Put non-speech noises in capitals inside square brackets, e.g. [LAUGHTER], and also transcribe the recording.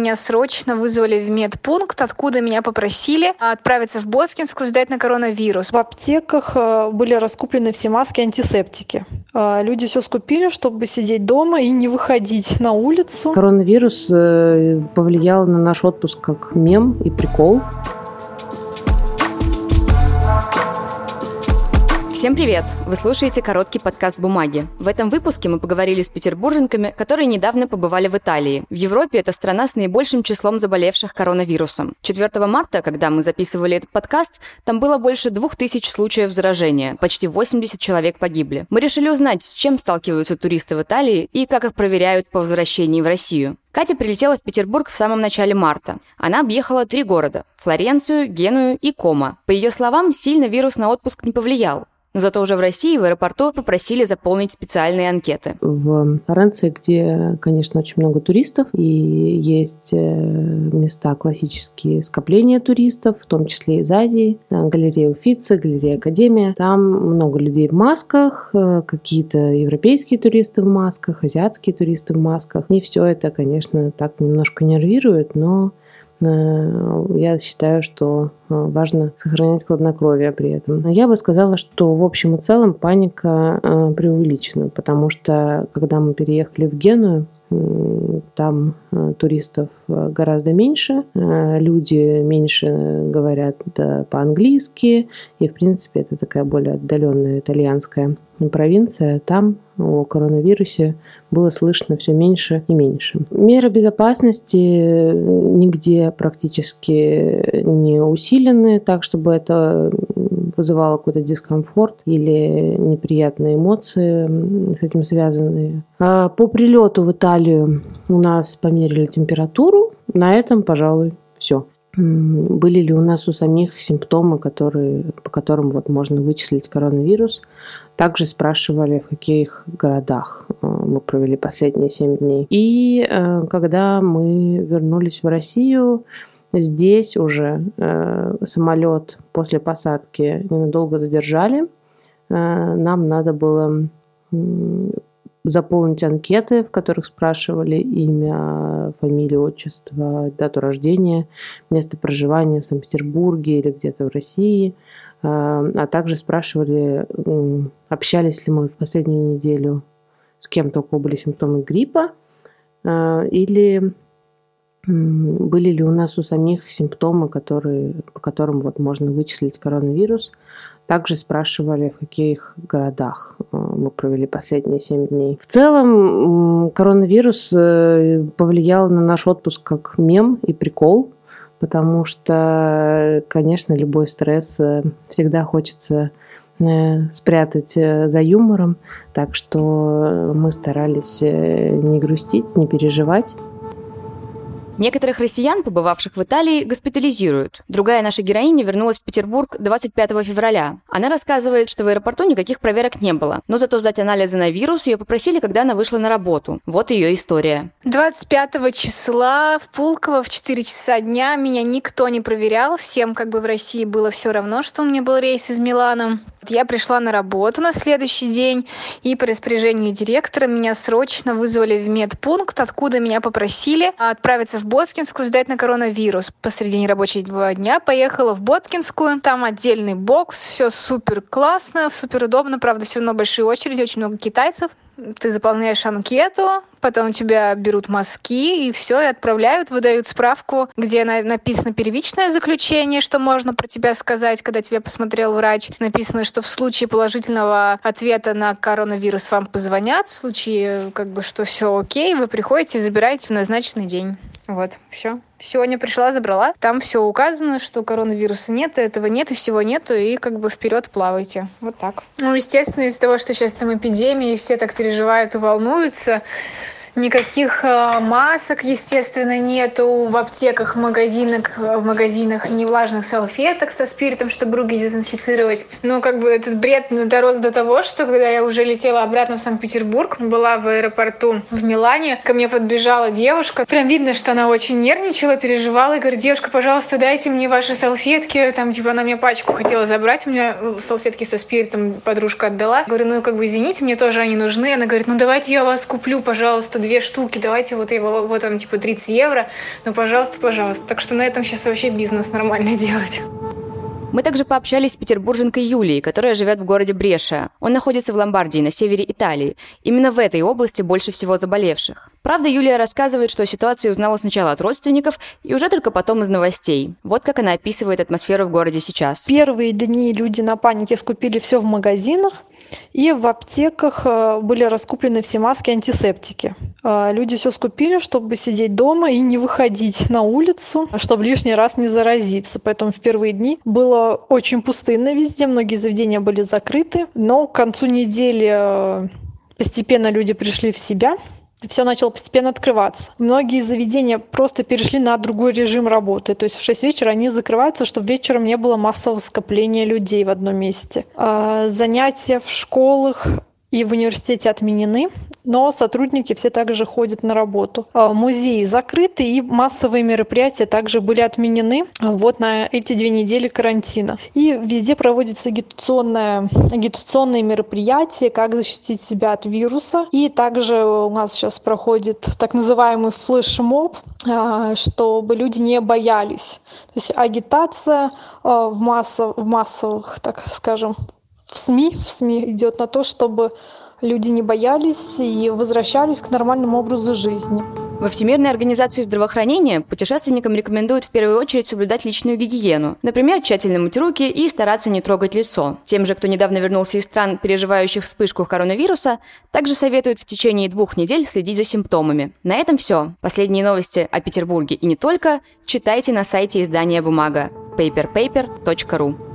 Меня срочно вызвали в медпункт, откуда меня попросили отправиться в Боткинскую сдать на коронавирус. В аптеках э, были раскуплены все маски антисептики. Э, люди все скупили, чтобы сидеть дома и не выходить на улицу. Коронавирус э, повлиял на наш отпуск как мем и прикол. Всем привет! Вы слушаете короткий подкаст «Бумаги». В этом выпуске мы поговорили с петербурженками, которые недавно побывали в Италии. В Европе это страна с наибольшим числом заболевших коронавирусом. 4 марта, когда мы записывали этот подкаст, там было больше двух тысяч случаев заражения, почти 80 человек погибли. Мы решили узнать, с чем сталкиваются туристы в Италии и как их проверяют по возвращении в Россию. Катя прилетела в Петербург в самом начале марта. Она объехала три города – Флоренцию, Геную и Кома. По ее словам, сильно вирус на отпуск не повлиял. Но зато уже в России в аэропорту попросили заполнить специальные анкеты. В Флоренции, где, конечно, очень много туристов, и есть э, места классические скопления туристов, в том числе из Азии, э, галерея Уфицы, галерея Академия. Там много людей в масках, э, какие-то европейские туристы в масках, азиатские туристы в масках. Не все это, конечно, так немножко нервирует, но я считаю, что э, важно сохранять хладнокровие при этом. Я бы сказала, что в общем и целом паника э, преувеличена, потому что когда мы переехали в Геную, там туристов гораздо меньше, люди меньше говорят по-английски, и, в принципе, это такая более отдаленная итальянская провинция. Там о коронавирусе было слышно все меньше и меньше. Меры безопасности нигде практически не усилены, так чтобы это вызывало какой-то дискомфорт или неприятные эмоции с этим связанные. А по прилету в Италию у нас померили температуру. На этом, пожалуй, все были ли у нас у самих симптомы, которые, по которым вот можно вычислить коронавирус. Также спрашивали, в каких городах э, мы провели последние 7 дней. И э, когда мы вернулись в Россию, здесь уже э, самолет после посадки ненадолго задержали. Нам надо было заполнить анкеты, в которых спрашивали имя, фамилию, отчество, дату рождения, место проживания в Санкт-Петербурге или где-то в России, а, а также спрашивали, общались ли мы в последнюю неделю с кем-то, у кого были симптомы гриппа, а, или были ли у нас у самих симптомы, которые, по которым вот можно вычислить коронавирус. Также спрашивали, в каких городах э, мы провели последние 7 дней. В целом, коронавирус э, повлиял на наш отпуск как мем и прикол, потому что, конечно, любой стресс э, всегда хочется спрятать за юмором, так что мы старались не грустить, не переживать. Некоторых россиян, побывавших в Италии, госпитализируют. Другая наша героиня вернулась в Петербург 25 февраля. Она рассказывает, что в аэропорту никаких проверок не было, но зато сдать анализы на вирус ее попросили, когда она вышла на работу. Вот ее история. 25 числа в Пулково в 4 часа дня меня никто не проверял. Всем как бы в России было все равно, что у меня был рейс из Милана. Я пришла на работу на следующий день, и по распоряжению директора меня срочно вызвали в медпункт, откуда меня попросили отправиться в Боткинскую сдать на коронавирус. Посреди нерабочего дня поехала в Боткинскую. Там отдельный бокс, все супер классно, супер удобно. Правда, все равно большие очереди, очень много китайцев. Ты заполняешь анкету, потом тебя берут мазки, и все, и отправляют, выдают справку, где на написано первичное заключение, что можно про тебя сказать, когда тебя посмотрел врач. Написано, что в случае положительного ответа на коронавирус вам позвонят, в случае, как бы, что все окей, вы приходите и забираете в назначенный день. Вот, все. Сегодня пришла, забрала. Там все указано, что коронавируса нет, этого нет и всего нету, и как бы вперед плавайте. Вот так. Ну, естественно, из-за того, что сейчас там эпидемия, и все так переживают и волнуются, Никаких э, масок, естественно, нету в аптеках, магазинах, в магазинах не влажных салфеток со спиртом, чтобы руки дезинфицировать. Но как бы этот бред дорос до того, что когда я уже летела обратно в Санкт-Петербург, была в аэропорту в Милане, ко мне подбежала девушка. Прям видно, что она очень нервничала, переживала и говорит, девушка, пожалуйста, дайте мне ваши салфетки. Там, типа, она мне пачку хотела забрать. У меня э, салфетки со спиртом подружка отдала. Говорю, ну, как бы, извините, мне тоже они нужны. Она говорит, ну, давайте я вас куплю, пожалуйста, две штуки, давайте вот его, вот там, типа, 30 евро, ну, пожалуйста, пожалуйста. Так что на этом сейчас вообще бизнес нормально [LAUGHS] делать. Мы также пообщались с петербурженкой Юлией, которая живет в городе Бреша. Он находится в Ломбардии, на севере Италии. Именно в этой области больше всего заболевших. Правда, Юлия рассказывает, что о ситуации узнала сначала от родственников и уже только потом из новостей. Вот как она описывает атмосферу в городе сейчас. Первые дни люди на панике скупили все в магазинах, и в аптеках э, были раскуплены все маски антисептики. Э, люди все скупили, чтобы сидеть дома и не выходить на улицу, чтобы лишний раз не заразиться. Поэтому в первые дни было очень пустынно везде, многие заведения были закрыты. Но к концу недели э, постепенно люди пришли в себя, все начало постепенно открываться. Многие заведения просто перешли на другой режим работы. То есть в 6 вечера они закрываются, чтобы вечером не было массового скопления людей в одном месте. А, занятия в школах и в университете отменены, но сотрудники все также ходят на работу. А, музеи закрыты и массовые мероприятия также были отменены вот на эти две недели карантина. И везде проводятся агитационные, агитационные мероприятия, как защитить себя от вируса. И также у нас сейчас проходит так называемый флешмоб, а, чтобы люди не боялись. То есть агитация а, в, массов, в массовых, так скажем, в СМИ, в СМИ идет на то, чтобы люди не боялись и возвращались к нормальному образу жизни. Во Всемирной организации здравоохранения путешественникам рекомендуют в первую очередь соблюдать личную гигиену. Например, тщательно мыть руки и стараться не трогать лицо. Тем же, кто недавно вернулся из стран, переживающих вспышку коронавируса, также советуют в течение двух недель следить за симптомами. На этом все. Последние новости о Петербурге и не только читайте на сайте издания «Бумага» paperpaper.ru.